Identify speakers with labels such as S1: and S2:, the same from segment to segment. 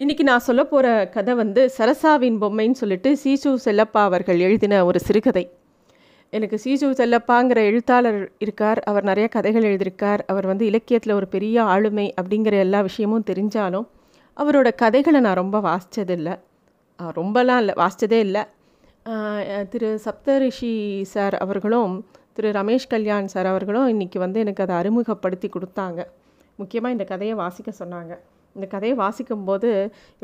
S1: இன்றைக்கி நான் சொல்ல போகிற கதை வந்து சரசாவின் பொம்மைன்னு சொல்லிட்டு சீசு செல்லப்பா அவர்கள் எழுதின ஒரு சிறுகதை. எனக்கு சீசு செல்லப்பாங்கிற எழுத்தாளர் இருக்கார் அவர் நிறைய கதைகள் எழுதியிருக்கார் அவர் வந்து இலக்கியத்தில் ஒரு பெரிய ஆளுமை அப்படிங்கிற எல்லா விஷயமும் தெரிஞ்சாலும் அவரோட கதைகளை நான் ரொம்ப வாசித்ததில்லை ரொம்பலாம் இல்லை வாசித்ததே இல்லை. திரு சப்தரிஷி சார் அவர்களும் திரு ரமேஷ் கல்யாண் சார் அவர்களும் இன்றைக்கி வந்து எனக்கு அதை அறிமுகப்படுத்தி கொடுத்தாங்க. முக்கியமாக இந்த கதையை வாசிக்க சொன்னாங்க. இந்த கதையை வாசிக்கும்போது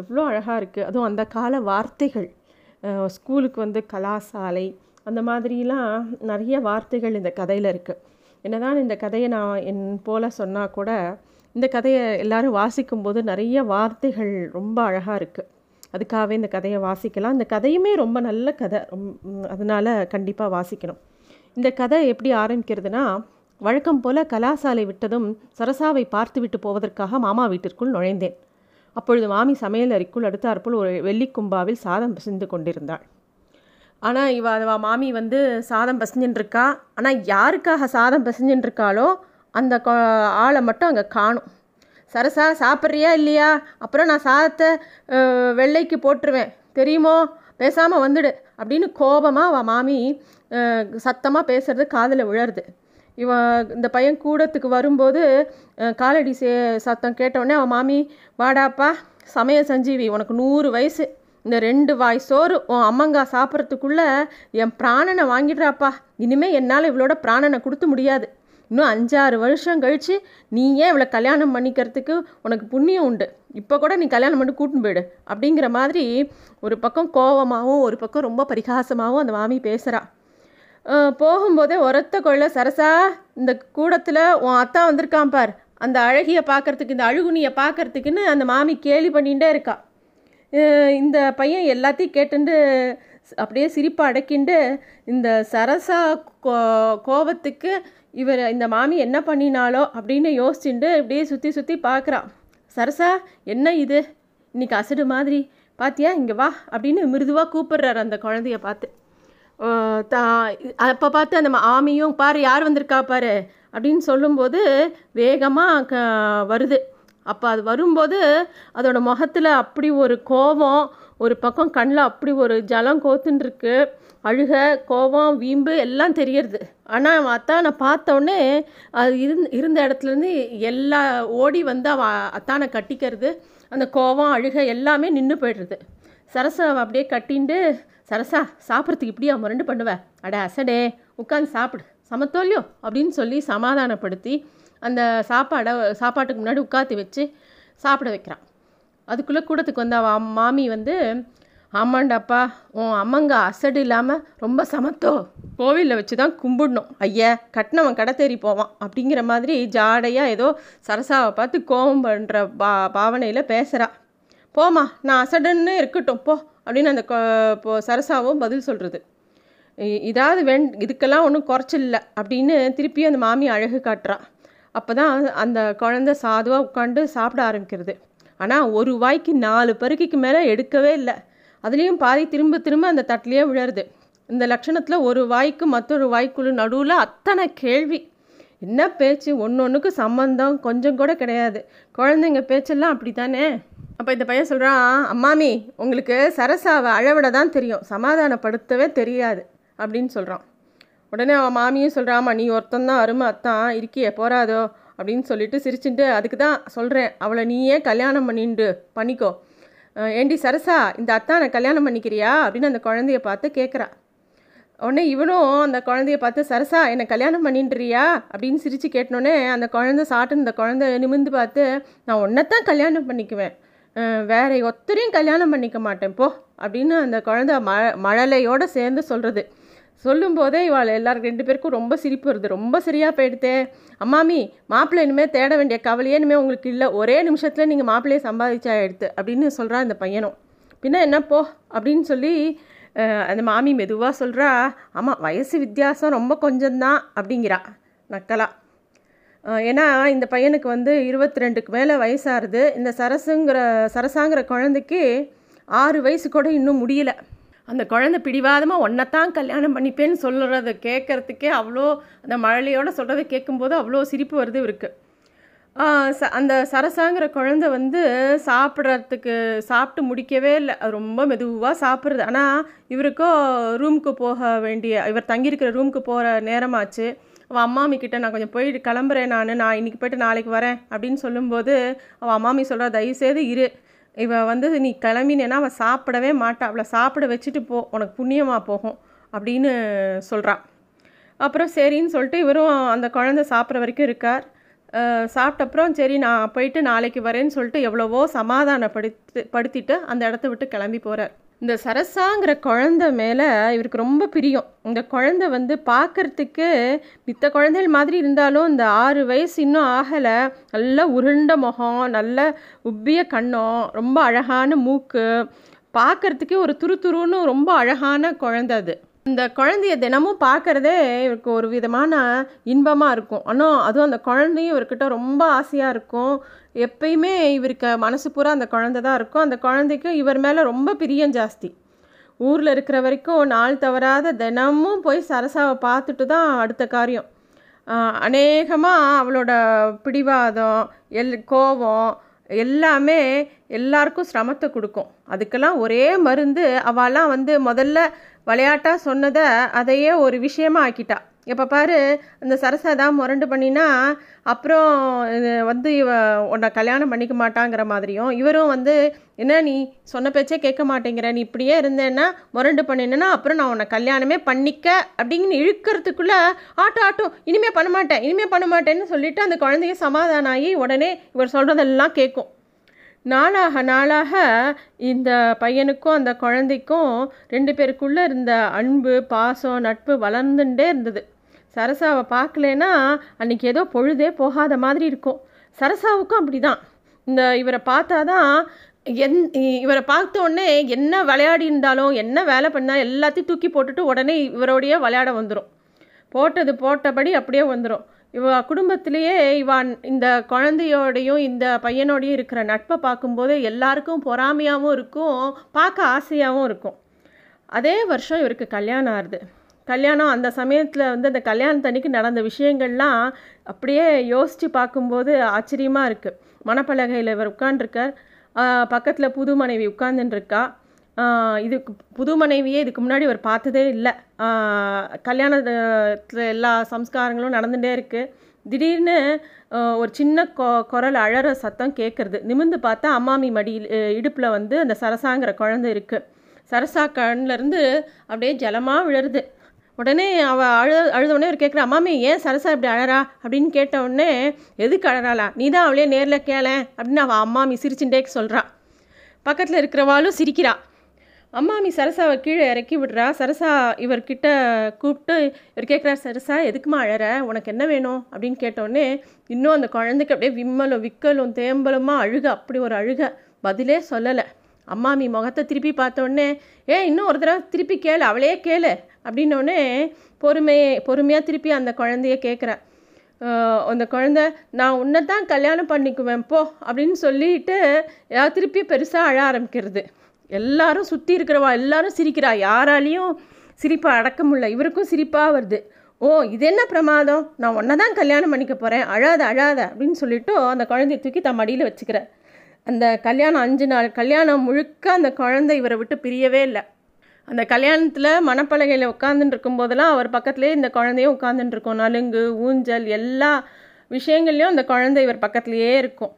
S1: எவ்வளோ அழகாக இருக்குது அதுவும் அந்த கால வார்த்தைகள். ஸ்கூலுக்கு வந்து கலாசாலை அந்த மாதிரிலாம் நிறைய வார்த்தைகள் இந்த கதையில் இருக்குது என்னதான் இந்த கதையை நான் என் போல சொன்னால் கூட இந்த கதையை எல்லோரும் வாசிக்கும்போது நிறைய வார்த்தைகள் ரொம்ப அழகாக இருக்குது அதுக்காகவே இந்த கதையை வாசிக்கலாம். இந்த கதையுமே ரொம்ப நல்ல கதை. அதனால் கண்டிப்பாக வாசிக்கணும். இந்த கதை எப்படி ஆரம்பிக்கிறதுனா வழக்கம் போல கலாசாலை விட்டதும் சரசாவை பார்த்துவிட்டு போவதற்காக மாமா வீட்டிற்குள் நுழைந்தேன். அப்பொழுது மாமி சமையல் அறைக்குள் அடுத்தாற்போல் ஒரு வெள்ளிக்கும்பாவில் சாதம் பிசைந்து கொண்டிருந்தாள். ஆனால் இவ அவ மாமி வந்து சாதம் பிசைஞ்சுட்டு ஆனால் யாருக்காக சாதம் பிசைஞ்சுட்டு இருக்காளோ அந்த ஆளை மட்டும் அங்கே காணும். சரசா சாப்பிட்றியா இல்லையா? அப்புறம் நான் சாதத்தை வெள்ளைக்கு போட்டுருவேன். தெரியுமோ? பேசாமல் வந்துடு. அப்படின்னு கோபமாக அவள் மாமி சத்தமாக பேசுறது காதில் விழருது இவன் இந்த பையன் கூடத்துக்கு வரும்போது காலடி சே சத்தம் கேட்டவுடனே அவன் மாமி வாடாப்பா சமய சஞ்சீவி உனக்கு நூறு வயசு. இந்த ரெண்டு வாய் சோறு உன் அம்மங்கா சாப்பிட்றதுக்குள்ள என் பிராணனை வாங்கிடுறாப்பா. இனிமேல் என்னால் இவளோட பிராணனை கொடுத்து முடியாது. இன்னும் அஞ்சாறு வருஷம் கழித்து நீ ஏன் இவளை கல்யாணம் பண்ணிக்கிறதுக்கு உனக்கு புண்ணியம் உண்டு? இப்போ கூட நீ கல்யாணம் பண்ணி கூட்டின்னு போயிடு. அப்படிங்கிற மாதிரி ஒரு பக்கம் கோவமாகவும் ஒரு பக்கம் ரொம்ப பரிகாசமாகவும் அந்த மாமி பேசுகிறா போகும்போதே ஒரத்த கொள்ள சரசா இந்த கூடத்தில் உன் அத்தா வந்திருக்கான் பார். அந்த அழகிய பார்க்கறதுக்கு இந்த அழுகுனியை பார்க்கறதுக்குன்னு அந்த மாமி கேலி பண்ணிகிட்டே இருக்கா. இந்த பையன் எல்லாத்தையும் கேட்டுண்டு அப்படியே சிரிப்பை அடக்கிண்டு இந்த சரசா கோ கோபத்துக்கு இவர் இந்த மாமி என்ன பண்ணினாலோ அப்படின்னு யோசிச்சுண்டு இப்படியே சுற்றி சுற்றி பார்க்குறான் சரசா என்ன இது? இன்னைக்கு அசடு மாதிரி. பாத்தியா? இங்கே வா அப்படின்னு மிருதுவாக கூப்பிடுறாரு அந்த குழந்தைய பார்த்து. அப்போ பார்த்து அந்த ஆமியும் பாரு யார் வந்திருக்கா பாரு அப்படின்னு சொல்லும்போது வேகமாக க வருது. அப்போ அது வரும்போது அதோட முகத்தில் அப்படி ஒரு கோபம் ஒரு பக்கம் கண்ணில் அப்படி ஒரு ஜலம் கோத்துன்ருக்கு அழுக கோபம் வீம்பு எல்லாம் தெரியறது. ஆனால் அத்தான் அத்தானை பார்த்தோன்னே அது இருந் இருந்த இடத்துலேருந்து எல்லா ஓடி வந்து அவன் அத்தானை கட்டிக்கிறது அந்த கோபம் அழுக எல்லாமே நின்று போயிடுறது. சரசா அப்படியே கட்டின்ட்டு சரசா சாப்பிட்றதுக்கு இப்படியா முரண்டு பண்ணுவ? அட அசடே உட்காந்து சாப்பிடு. சமத்தோல்யோ? அப்படின்னு சொல்லி சமாதானப்படுத்தி அந்த சாப்பாடை சாப்பாட்டுக்கு முன்னாடி உட்காத்தி வச்சு சாப்பிட வைக்கிறான். அதுக்குள்ளே கூடத்துக்கு வந்து அவ மாமி வந்து ஆமாண்டாப்பா உன் அம்மங்க அசடு இல்லாமல் ரொம்ப சமத்தோ? கோவிலில் வச்சு தான் கும்பிடணும். ஐயா கட்டினவன் கடை தேறி போவான். அப்படிங்கிற மாதிரி ஜாடையாக ஏதோ சரசாவை பார்த்து கோபம் பண்ணுற பா பாவனையில் பேசுகிறா போம்மா நான் அசடன்னு இருக்கட்டும் போ அப்படின்னு அந்த இப்போ சரசாவும் பதில் சொல்கிறது இதாவது வேண் இதுக்கெல்லாம் ஒன்றும் குறைச்சில்ல அப்படின்னு திருப்பி அந்த மாமி அழகு காட்டுறா. அப்போ தான் அந்த குழந்தை சாதுவாக உட்காந்து சாப்பிட ஆரம்பிக்கிறது. ஆனால் ஒரு வாய்க்கு நாலு பருக்கிக்கு மேலே எடுக்கவே இல்லை. அதுலேயும் பாதி திரும்ப திரும்ப அந்த தட்டிலேயே விழருது. இந்த லட்சணத்தில் ஒரு வாய்க்கு மற்றொரு வாய்க்குள்ள நடுவில் அத்தனை கேள்வி. என்ன பேச்சு? ஒன்று ஒன்றுக்கு சம்மந்தம் கொஞ்சம் கூட கிடையாது. குழந்தைங்க பேச்செல்லாம் அப்படி தானே அப்போ இந்த பையன் சொல்கிறான் அம்மாமி உங்களுக்கு சரசாவை அழவிட தான் தெரியும். சமாதானப்படுத்தவே தெரியாது. அப்படின்னு சொல்கிறான் உடனே அவன் மாமியும் சொல்கிறாமா நீ ஒருத்தந்தான் அருமை அத்தான் இருக்கியே போறாதோ? அப்படின்னு சொல்லிட்டு சிரிச்சுட்டு அதுக்கு தான் சொல்கிறேன் அவளை நீயே கல்யாணம் பண்ணிண்டு பண்ணிக்கோ. ஏண்டி சரசா இந்த அத்தானை கல்யாணம் பண்ணிக்கிறியா? அப்படின்னு அந்த குழந்தைய பார்த்து கேட்குறா உடனே இவனும் அந்த குழந்தைய பார்த்து சரசா என்னை கல்யாணம் பண்ணின்றியா? அப்படின்னு சிரித்து கேட்டனோடனே அந்த குழந்தை சாட்டுன்னு அந்த குழந்தை நிமிர்ந்து பார்த்து நான் உன்னைத்தான் கல்யாணம் பண்ணிக்குவேன். வேற ஒத்தரையும் கல்யாணம் பண்ணிக்க மாட்டேன் போ அப்படின்னு அந்த குழந்தை ம மழலையோடு சேர்ந்து சொல்கிறது சொல்லும்போதே இவாள் எல்லாரும் ரெண்டு பேருக்கும் ரொம்ப சிரிப்பு வருது. ரொம்ப சரியாக போயிடுதே. அம்மாமி மாப்பிள்ளை இனிமேல் தேட வேண்டிய கவலையே இனிமேல் உங்களுக்கு இல்லை. ஒரே நிமிஷத்தில் நீங்கள் மாப்பிள்ளையை சம்பாதிச்சா எடுத்து அப்படின்னு சொல்கிறான் அந்த பையனும். பின்ன என்ன போ அப்படின்னு சொல்லி அந்த மாமி மெதுவாக சொல்கிறா ஆமாம் வயசு வித்தியாசம் ரொம்ப கொஞ்சம்தான் அப்படிங்கிறா நக்கலாக ஏன்னா இந்த பையனுக்கு வந்து இருபத்தி ரெண்டுக்கு மேலே வயசாகுது. இந்த சரசுங்கிற சரசாங்கிற குழந்தைக்கு ஆறு வயசு கூட இன்னும் முடியலை. அந்த குழந்தை பிடிவாதமாக ஒன்றைத்தான் கல்யாணம் பண்ணிப்பேன்னு சொல்கிறத கேட்குறதுக்கே அவ்வளோ அந்த மழலையோடு சொல்கிறத கேட்கும்போது அவ்வளோ சிரிப்பு வருது இருக்குது ச- அந்த சரசாங்கிற குழந்தை வந்து சாப்பிட்றதுக்கு சாப்பிட்டு முடிக்கவே இல்லை. அது ரொம்ப மெதுவாக சாப்பிட்றது ஆனால் இவருக்கோ ரூமுக்கு போக வேண்டிய இவர் தங்கியிருக்கிற ரூமுக்கு போகிற நேரமாச்சு. அவள் அம்மாமி கிட்ட நான் கொஞ்சம் போய் கிளம்புறேன் நான். நான் இன்னைக்கு போயிட்டு நாளைக்கு வரேன் அப்படின்னு சொல்லும்போது அவள் அம்மாமி சொல்கிறா தயவுசெய்து இரு. இவள் வந்து நீ கிளம்பினேன்னா அவள் சாப்பிடவே மாட்டா. அவளை சாப்பிட வச்சுட்டு போ. உனக்கு புண்ணியமாக போகும். அப்படின்னு சொல்கிறான் அப்புறம் சரின்னு சொல்லிட்டு இவரும் அந்த குழந்தை சாப்பிட்ற வரைக்கும் இருக்கார். சாப்பிட்டப்புறம் சாப்பிட்ட அப்புறம் சரி நான் போயிட்டு நாளைக்கு வரேன்னு சொல்லிட்டு எவ்வளவோ சமாதானப்படுத்தி படுத்திட்டு அந்த இடத்த விட்டு கிளம்பி போகிறார் இந்த சரசாங்கிற குழந்தை மேலே இவருக்கு ரொம்ப பிரியம். இந்த குழந்தை வந்து பார்க்கறதுக்கு மித்த குழந்தைகள் மாதிரி இருந்தாலும் இந்த ஆறு வயசு இன்னும் ஆகலை. நல்ல உருண்ட முகம் நல்ல உப்பிய கண்ணம் ரொம்ப அழகான மூக்கு. பார்க்கறதுக்கே ஒரு துருதுருன்னு ரொம்ப அழகான குழந்தை அது. இந்த குழந்தைய தினமும் பார்க்கறதே இவருக்கு ஒரு விதமான இன்பமாக இருக்கும். ஆனால் அதுவும் அந்த குழந்தையும் இவர்கிட்ட ரொம்ப ஆசையாக இருக்கும். எப்பயுமே இவருக்கு மனசு பூரா அந்த குழந்தை தான் இருக்கும். அந்த குழந்தைக்கு இவர் மேலே ரொம்ப பிரியம் ஜாஸ்தி. ஊரில் இருக்கிற வரைக்கும் நாள் தவறாத தினமும் போய் சரசாவை பார்த்துட்டு தான் அடுத்த காரியம். அநேகமாக அவளோட பிடிவாதம் எல் கோபம் எல்லாமே எல்லாருக்கும் சிரமத்தை கொடுக்கும். அதுக்கெல்லாம் ஒரே மருந்து அவெல்லாம் வந்து முதல்ல விளையாட்டாக சொன்னதை அதையே ஒரு விஷயமா ஆக்கிட்டா. இப்போ பாரு இந்த சரசை தான் முரண்டு பண்ணினா அப்புறம் வந்து இவ உன்னை கல்யாணம் பண்ணிக்க மாட்டாங்கிற மாதிரியும் இவரும் வந்து என்ன நீ சொன்ன பேச்சே கேட்க மாட்டேங்கிற நீ இப்படியே இருந்தேன்னா முரண்டு பண்ணினா அப்புறம் நான் உன்னை கல்யாணமே பண்ணிக்க அப்படின்னு இழுக்கிறதுக்குள்ளே ஆட்டோ ஆட்டோ இனிமே பண்ண மாட்டேன் இனிமே பண்ண மாட்டேன்னு சொல்லிட்டு அந்த குழந்தைய சமாதானம் ஆகி உடனே இவர் சொல்கிறதெல்லாம் கேட்கும் நாளாக நாளாக இந்த பையனுக்கும் அந்த குழந்தைக்கும் ரெண்டு பேருக்குள்ளே இருந்த அன்பு பாசம் நட்பு வளர்ந்துட்டே இருந்தது. சரசாவை பார்க்கலனா அன்னைக்கு ஏதோ பொழுதே போகாத மாதிரி இருக்கும். சரசாவுக்கும் அப்படிதான். இந்த இவரை பார்த்தா தான் என் இவரை பார்த்த உடனே என்ன விளையாடி இருந்தாலும் என்ன வேலை பண்ணால் எல்லாத்தையும் தூக்கி போட்டுட்டு உடனே இவரோடையே விளையாட வந்துடும் போட்டது போட்டபடி அப்படியே வந்துடும் இவ குடும்பத்திலேயே இவான் இந்த குழந்தையோடையும் இந்த பையனோடையும் இருக்கிற நட்பை பார்க்கும்போது எல்லாருக்கும் பொறாமையாகவும் இருக்கும் பார்க்க ஆசையாகவும் இருக்கும். அதே வருஷம் இவருக்கு கல்யாணம் ஆகுது. கல்யாணம் அந்த சமயத்தில் வந்து அந்த கல்யாணத்தன்னைக்கு நடந்த விஷயங்கள்லாம் அப்படியே யோசித்து பார்க்கும்போது ஆச்சரியமாக இருக்குது மணப்பலகையில் இவர் உட்காண்டிருக்கார் பக்கத்தில் புது மனைவி உட்கார்ந்துன்னு இருக்கா இதுக்கு புது மனைவியே இதுக்கு முன்னாடி அவர் பார்த்ததே இல்லை. கல்யாணத்தில் எல்லா சம்ஸ்காரங்களும் நடந்துகிட்டே இருக்குது திடீர்னு ஒரு சின்ன கொ குரல் அழற சத்தம் கேட்குறது நிமிர்ந்து பார்த்தா அம்மாமி மடியில் இடுப்பில் வந்து அந்த சரசாங்கிற குழந்தை இருக்குது சரசா கண்ணிலேருந்து அப்படியே ஜலமாக விழுறது. உடனே அவள் அழு அழுத உடனே அவர் கேட்குற அம்மாமி ஏன் சரசா இப்படி அழறா? அப்படின்னு கேட்ட உடனே எதுக்கு அழறாளா? நீ தான் அவளே நேரில் கேளேன் அப்படின்னு அவள் அம்மாமி சிரிச்சுட்டே சொல்கிறா பக்கத்தில் இருக்கிறவாளும் சிரிக்கிறா. அம்மாமி சரசாவை கீழே இறக்கி விடுறா. சரசா இவர்கிட்ட கூப்பிட்டு இவர் கேட்குறார் சரசா எதுக்குமா அழற? உனக்கு என்ன வேணும்? அப்படின்னு கேட்டோடனே இன்னும் அந்த குழந்தைக்கு அப்படியே விம்மலும் விக்கலும் தேம்பலுமா அழுக அப்படி ஒரு அழுக. பதிலே சொல்லலை. அம்மாமி முகத்தை திருப்பி பார்த்தோடனே ஏ இன்னும் ஒரு தடவை திருப்பி கேளு அவளே கேளு அப்படின்னோடனே பொறுமையே பொறுமையாக திருப்பி அந்த குழந்தைய கேட்குறேன் அந்த குழந்த நான் உன்னை தான் கல்யாணம் பண்ணிக்குவேன் போ அப்படின்னு சொல்லிட்டு ஏதாவது திருப்பி பெருசாக அழ ஆரம்பிக்கிறது. எல்லாரும் சுற்றி இருக்கிறவா எல்லாரும் சிரிக்கிறா. யாராலையும் சிரிப்பை அடக்க முடியல. இவருக்கும் சிரிப்பாக வருது. ஓ இது என்ன பிரமாதம்? நான் உன்னை தான் கல்யாணம் பண்ணிக்க போகிறேன் அழாத அழாத அப்படின்னு சொல்லிவிட்டு அந்த குழந்தைய தூக்கி தன் மடியில் வச்சுக்கிறேன் அந்த கல்யாணம் அஞ்சு நாள் கல்யாணம் முழுக்க அந்த குழந்தை இவரை விட்டு பிரியவே இல்லை. அந்த கல்யாணத்தில் மணப்பலகையில் உட்காந்துட்டு இருக்கும்போதெல்லாம் அவர் பக்கத்துலேயே இந்த குழந்தையும் உட்காந்துட்டு இருக்கும். நலுங்கு ஊஞ்சல் எல்லா விஷயங்கள்லையும் அந்த குழந்தை இவர் பக்கத்துலேயே இருக்கும்.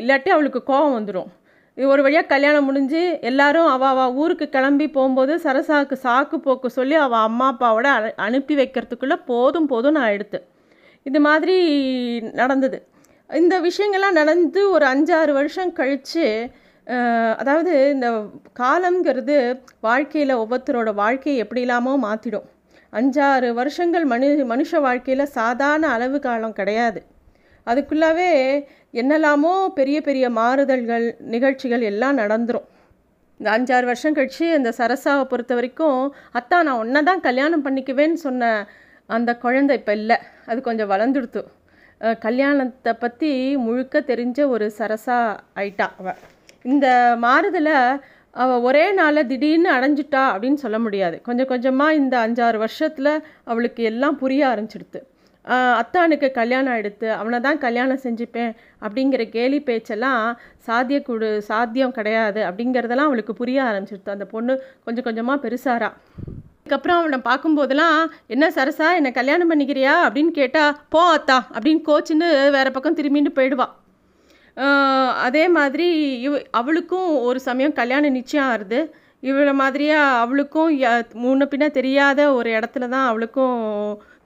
S1: இல்லாட்டி அவளுக்கு கோபம் வந்துடும் ஒரு வழியாக கல்யாணம் முடிஞ்சு எல்லாரும் அவள் அவள் ஊருக்கு கிளம்பி போகும்போது சரசாவுக்கு சாக்கு போக்கு சொல்லி அவள் அம்மா அப்பாவோட அனுப்பி வைக்கிறதுக்குள்ளே போதும் போதும் நான் எடுத்து இது மாதிரி நடந்தது. இந்த விஷயங்கள்லாம் நடந்து ஒரு அஞ்சாறு வருஷம் கழித்து அதாவது இந்த காலங்கிறது வாழ்க்கையில் ஒவ்வொருத்தரோட வாழ்க்கையை எப்படி இல்லாமோ மாற்றிடும் அஞ்சாறு வருஷங்கள் மனு மனுஷ வாழ்க்கையில் சாதாரண அளவு காலம் கிடையாது. அதுக்குள்ளாவே என்னெல்லாமோ பெரிய பெரிய மாறுதல்கள் நிகழ்ச்சிகள் எல்லாம் நடந்துடும் இந்த அஞ்சாறு வருஷம் கழித்து அந்த சரசாவை பொறுத்த வரைக்கும் அத்தா நான் ஒன்றை தான் கல்யாணம் பண்ணிக்குவேன்னு சொன்ன அந்த குழந்தை இப்போ இல்லை. அது கொஞ்சம் வளர்ந்துடுத்து. கல்யாணத்தை பற்றி முழுக்க தெரிஞ்ச ஒரு சரசா ஆயிட்டா அவள் இந்த மாறுதலை அவள் ஒரே நாளில் திடீர்னு அடைஞ்சிட்டா அப்படின்னு சொல்ல முடியாது. கொஞ்சம் கொஞ்சமாக இந்த அஞ்சாறு வருஷத்தில் அவளுக்கு எல்லாம் புரிய ஆரம்பிச்சிடுது அத்தானுக்கு கல்யாணம் எடுத்து அவனை தான் கல்யாணம் செஞ்சுப்பேன் அப்படிங்கிற கேலி பேச்செல்லாம் சாத்தியக்கூடு சாத்தியம் கிடையாது அப்படிங்கிறதெல்லாம் அவளுக்கு புரிய ஆரம்பிச்சிருத்து அந்த பொண்ணு கொஞ்சம் கொஞ்சமாக பெருசாரா அதுக்கப்புறம் அவனை பார்க்கும்போதெல்லாம் என்ன சரசா என்னை கல்யாணம் பண்ணிக்கிறியா? அப்படின்னு கேட்டால் போ அத்தா அப்படின்னு கோச்சின்னு வேறு பக்கம் திரும்பின்னு போயிடுவா. அதே மாதிரி இவ அவளுக்கும் ஒரு சமயம் கல்யாணம் நிச்சயம் ஆறுது. இவளை மாதிரியா அவளுக்கும் ய- முன்ன பின்ன தெரியாத ஒரு இடத்துல தான் அவளுக்கும்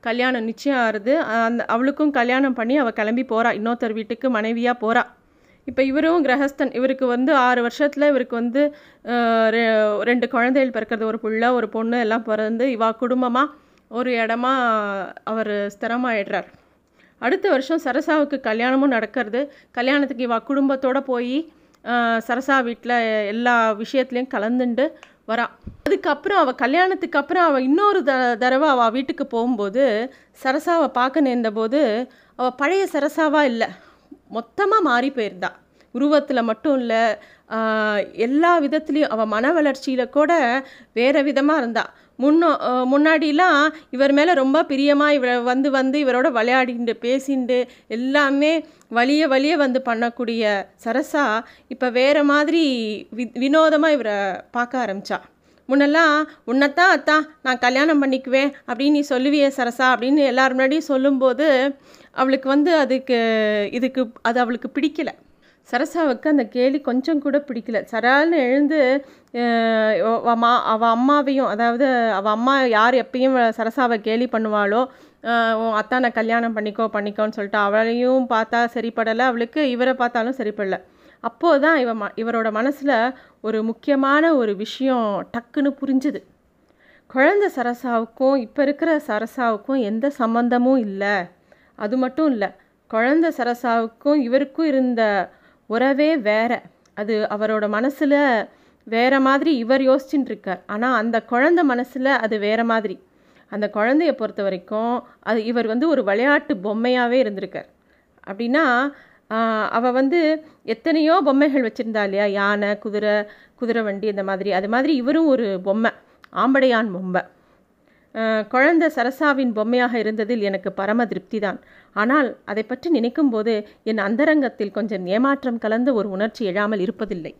S1: கல்யாணம் நிச்சயம் ஆறுது. அந்த அவளுக்கும் கல்யாணம் பண்ணி அவள் கிளம்பி போகிறா இன்னொருத்தர் வீட்டுக்கு மனைவியாக போகிறாள் இப்போ இவரும் கிரகஸ்தன் இவருக்கு வந்து ஆறு வருஷத்தில் இவருக்கு வந்து ரெ- ரெண்டு குழந்தைகள் பிறக்கிறது ஒரு புள்ள ஒரு பொண்ணு எல்லாம் பிறந்து இவா குடும்பமாக ஒரு இடமா அவர் ஸ்திரமாயிடுறார். அடுத்த வருஷம் சரசாவுக்கு கல்யாணமும் நடக்கிறது. கல்யாணத்துக்கு இவா குடும்பத்தோடு போய் சரசா வீட்டில் எல்லா விஷயத்துலையும் கலந்துண்டு வரா. அதுக்கப்புறம் அவள் கல்யாணத்துக்கு அப்புறம் அவள் இன்னொரு த தடவை அவள் வீட்டுக்கு போகும்போது சரசாவை பார்க்க நேர்ந்தபோது அவள் பழைய சரசாவாக இல்லை. மொத்தமாக மாறி போயிருந்தா. உருவத்தில் மட்டும் இல்லை எல்லா விதத்துலேயும் அவள் மன வளர்ச்சியில் கூட வேறு விதமாக இருந்தா. முன்னோ முன்னாடிலாம் இவர் மேலே ரொம்ப பிரியமாக இவரை வந்து வந்து இவரோட விளையாடிண்டு பேசிண்டு எல்லாமே வழிய வழிய வந்து பண்ணக்கூடிய சரசா இப்போ வேறு மாதிரி வி வினோதமாக இவரை பார்க்க ஆரம்பித்தாள் முன்னெல்லாம் உன்னைத்தான் அத்தான் நான் கல்யாணம் பண்ணிக்குவேன் அப்படின்னு நீ சொல்லுவியே சரசா அப்படின்னு எல்லார் முன்னாடியும் சொல்லும்போது அவளுக்கு வந்து அதுக்கு இதுக்கு அது அவளுக்கு பிடிக்கல. சரசாவுக்கு அந்த கேலி கொஞ்சம் கூட பிடிக்கல. சரால்னு எழுந்து மா அவள் அம்மாவையும் அதாவது அவள் அம்மா யார் எப்பயும் சரசாவை கேலி பண்ணுவாளோ அத்தானை கல்யாணம் பண்ணிக்கோ பண்ணிக்கோன்னு சொல்லிட்டு அவளையும் பார்த்தா சரிப்படலை அவளுக்கு இவரை பார்த்தாலும் சரிப்படலை. அப்போது தான் இவ ம இவரோட மனசில் ஒரு முக்கியமான ஒரு விஷயம் டக்குன்னு புரிஞ்சுது. குழந்தை சரசாவுக்கும் இப்போ இருக்கிற சரசாவுக்கும் எந்த சம்பந்தமும் இல்லை. அது மட்டும் இல்லை குழந்த சரசாவுக்கும் இவருக்கும் இருந்த உறவே வேற. அது அவரோட மனசில் வேற மாதிரி இவர் யோசிச்சுட்டு இருக்கார். ஆனால் அந்த குழந்த மனசில் அது வேற மாதிரி. அந்த குழந்தைய பொறுத்த வரைக்கும் அது இவர் வந்து ஒரு விளையாட்டு பொம்மையாகவே இருந்திருக்கார். அப்படின்னா அவள் வந்து எத்தனையோ பொம்மைகள் வச்சுருந்தா இல்லையா? யானை குதிரை குதிரை வண்டி இந்த மாதிரி. அது மாதிரி இவரும் ஒரு பொம்மை ஆம்படையான் பொம்மை. குழந்த குழந்தை சரசாவின் பொம்மையாக இருந்ததில் எனக்கு பரம திருப்தி தான் ஆனால் அதை பற்றி நினைக்கும்போது என் அந்தரங்கத்தில் கொஞ்சம் ஏமாற்றம் கலந்த ஒரு உணர்ச்சி எழாமல் இருப்பதில்லை.